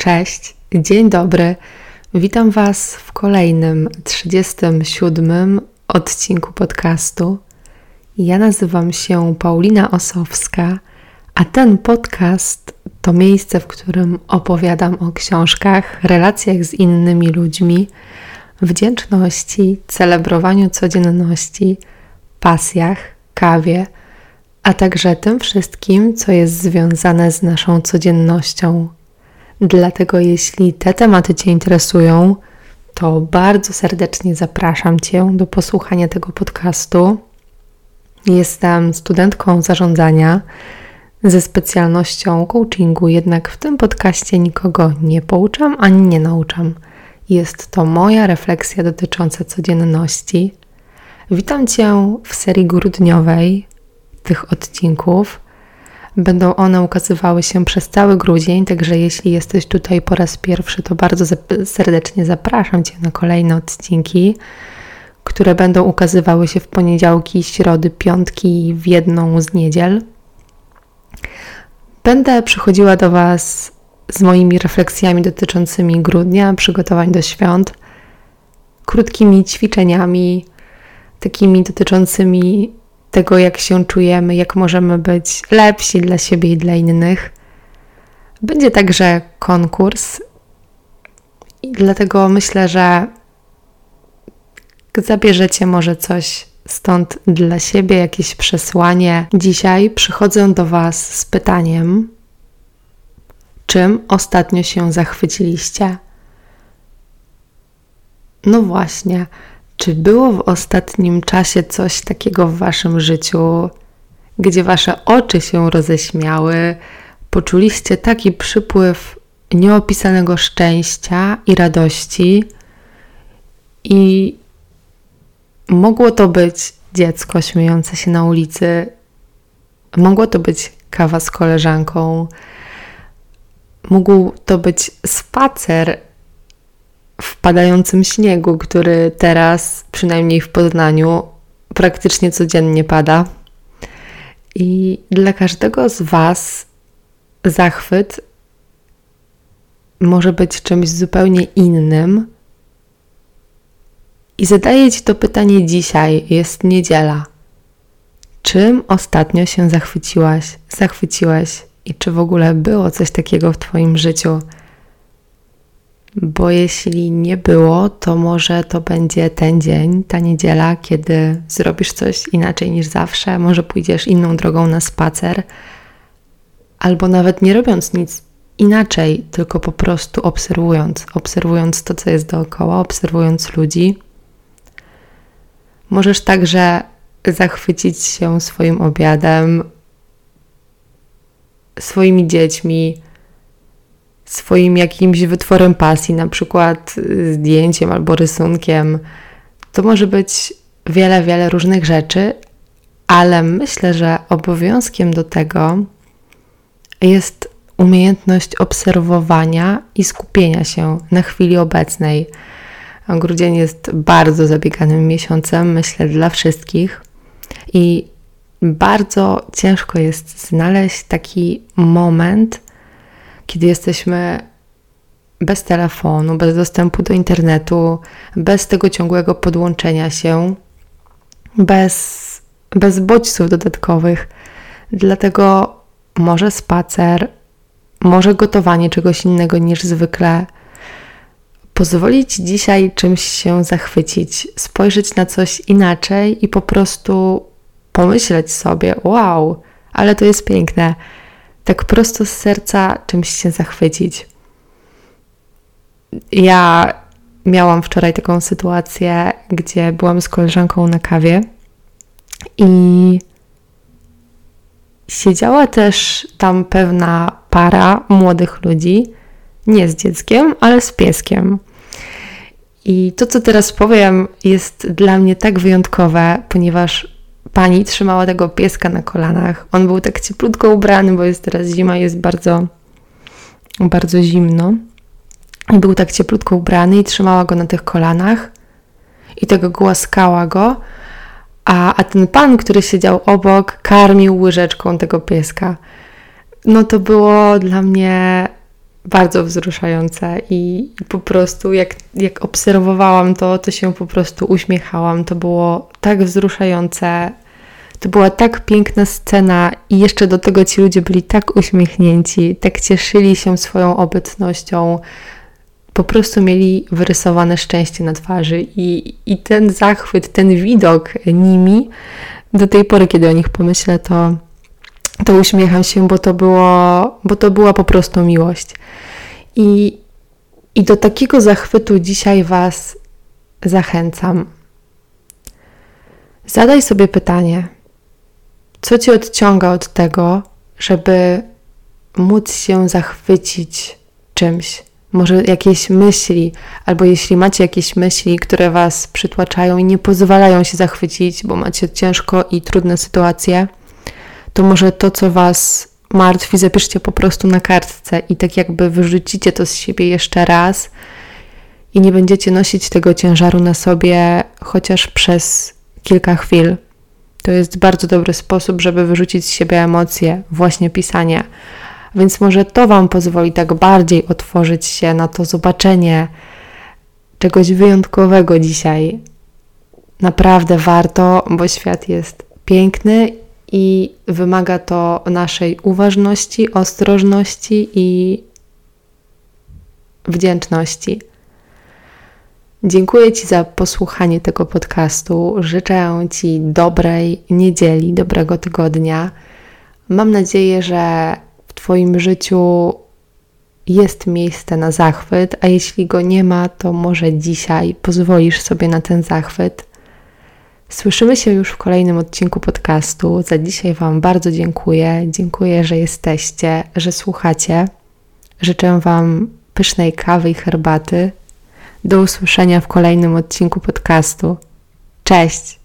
Cześć, dzień dobry. Witam Was w kolejnym 37 odcinku podcastu. Ja nazywam się Paulina Osowska, a ten podcast to miejsce, w którym opowiadam o książkach, relacjach z innymi ludźmi, wdzięczności, celebrowaniu codzienności, pasjach, kawie, a także tym wszystkim, co jest związane z naszą codziennością Dlatego, jeśli te tematy Cię interesują, to bardzo serdecznie zapraszam Cię do posłuchania tego podcastu. Jestem studentką zarządzania ze specjalnością coachingu, jednak w tym podcaście nikogo nie pouczam ani nie nauczam. Jest to moja refleksja dotycząca codzienności. Witam Cię w serii grudniowej tych odcinków. Będą one ukazywały się przez cały grudzień, także jeśli jesteś tutaj po raz pierwszy, to bardzo serdecznie zapraszam Cię na kolejne odcinki, które będą ukazywały się w poniedziałki, środy, piątki w jedną z niedziel. Będę przychodziła do Was z moimi refleksjami dotyczącymi grudnia, przygotowań do świąt, krótkimi ćwiczeniami, takimi dotyczącymi tego, jak się czujemy, jak możemy być lepsi dla siebie i dla innych. Będzie także konkurs, i dlatego myślę, że zabierzecie może coś stąd dla siebie, jakieś przesłanie. Dzisiaj przychodzę do Was z pytaniem, czym ostatnio się zachwyciliście? No właśnie, czy było w ostatnim czasie coś takiego w Waszym życiu, gdzie Wasze oczy się roześmiały, poczuliście taki przypływ nieopisanego szczęścia i radości, i mogło to być dziecko śmiejące się na ulicy, mogło to być kawa z koleżanką, mógł to być spacer w padającym śniegu, który teraz, przynajmniej w Poznaniu, praktycznie codziennie pada. I dla każdego z Was zachwyt może być czymś zupełnie innym. I zadaję Ci to pytanie dzisiaj, jest niedziela. Czym ostatnio się zachwyciłaś, zachwyciłeś i czy w ogóle było coś takiego w Twoim życiu? Bo jeśli nie było, to może to będzie ten dzień, ta niedziela, kiedy zrobisz coś inaczej niż zawsze, może pójdziesz inną drogą na spacer, albo nawet nie robiąc nic inaczej, tylko po prostu obserwując, obserwując to, co jest dookoła, obserwując ludzi. Możesz także zachwycić się swoim obiadem, swoimi dziećmi, swoim jakimś wytworem pasji, na przykład zdjęciem albo rysunkiem. To może być wiele, wiele różnych rzeczy, ale myślę, że obowiązkiem do tego jest umiejętność obserwowania i skupienia się na chwili obecnej. Grudzień jest bardzo zabieganym miesiącem, myślę, dla wszystkich. I bardzo ciężko jest znaleźć taki moment, kiedy jesteśmy bez telefonu, bez dostępu do internetu, bez tego ciągłego podłączenia się, bez, bez bodźców dodatkowych. Dlatego może spacer, może gotowanie czegoś innego niż zwykle. Pozwolić dzisiaj czymś się zachwycić, spojrzeć na coś inaczej i po prostu pomyśleć sobie: Wow, ale to jest piękne tak prosto z serca czymś się zachwycić. Ja miałam wczoraj taką sytuację, gdzie byłam z koleżanką na kawie i siedziała też tam pewna para młodych ludzi, nie z dzieckiem, ale z pieskiem. I to, co teraz powiem, jest dla mnie tak wyjątkowe, ponieważ pani trzymała tego pieska na kolanach. On był tak cieplutko ubrany, bo jest teraz zima, jest bardzo, bardzo zimno. I był tak cieplutko ubrany i trzymała go na tych kolanach i tego głaskała go, a, a ten pan, który siedział obok, karmił łyżeczką tego pieska. No to było dla mnie bardzo wzruszające i, i, po prostu jak, jak obserwowałam to, to się po prostu uśmiechałam. To było tak wzruszające. To była tak piękna scena i jeszcze do tego ci ludzie byli tak uśmiechnięci, tak cieszyli się swoją obecnością. Po prostu mieli wyrysowane szczęście na twarzy i, i ten zachwyt, ten widok nimi, do tej pory, kiedy o nich pomyślę, to, to uśmiecham się, bo to, było, bo to była po prostu miłość. I, I do takiego zachwytu dzisiaj Was zachęcam. Zadaj sobie pytanie, co Cię odciąga od tego, żeby móc się zachwycić czymś? Może jakieś myśli, albo jeśli macie jakieś myśli, które Was przytłaczają i nie pozwalają się zachwycić, bo macie ciężko i trudne sytuacje, to może to, co Was martwi, zapiszcie po prostu na kartce i tak jakby wyrzucicie to z siebie jeszcze raz i nie będziecie nosić tego ciężaru na sobie chociaż przez kilka chwil. To jest bardzo dobry sposób, żeby wyrzucić z siebie emocje, właśnie pisanie. Więc może to Wam pozwoli tak bardziej otworzyć się na to zobaczenie czegoś wyjątkowego dzisiaj. Naprawdę warto, bo świat jest piękny i wymaga to naszej uważności, ostrożności i wdzięczności. Dziękuję Ci za posłuchanie tego podcastu. Życzę Ci dobrej niedzieli, dobrego tygodnia. Mam nadzieję, że w Twoim życiu jest miejsce na zachwyt, a jeśli go nie ma, to może dzisiaj pozwolisz sobie na ten zachwyt. Słyszymy się już w kolejnym odcinku podcastu. Za dzisiaj Wam bardzo dziękuję. Dziękuję, że jesteście, że słuchacie. Życzę Wam pysznej kawy i herbaty. Do usłyszenia w kolejnym odcinku podcastu. Cześć!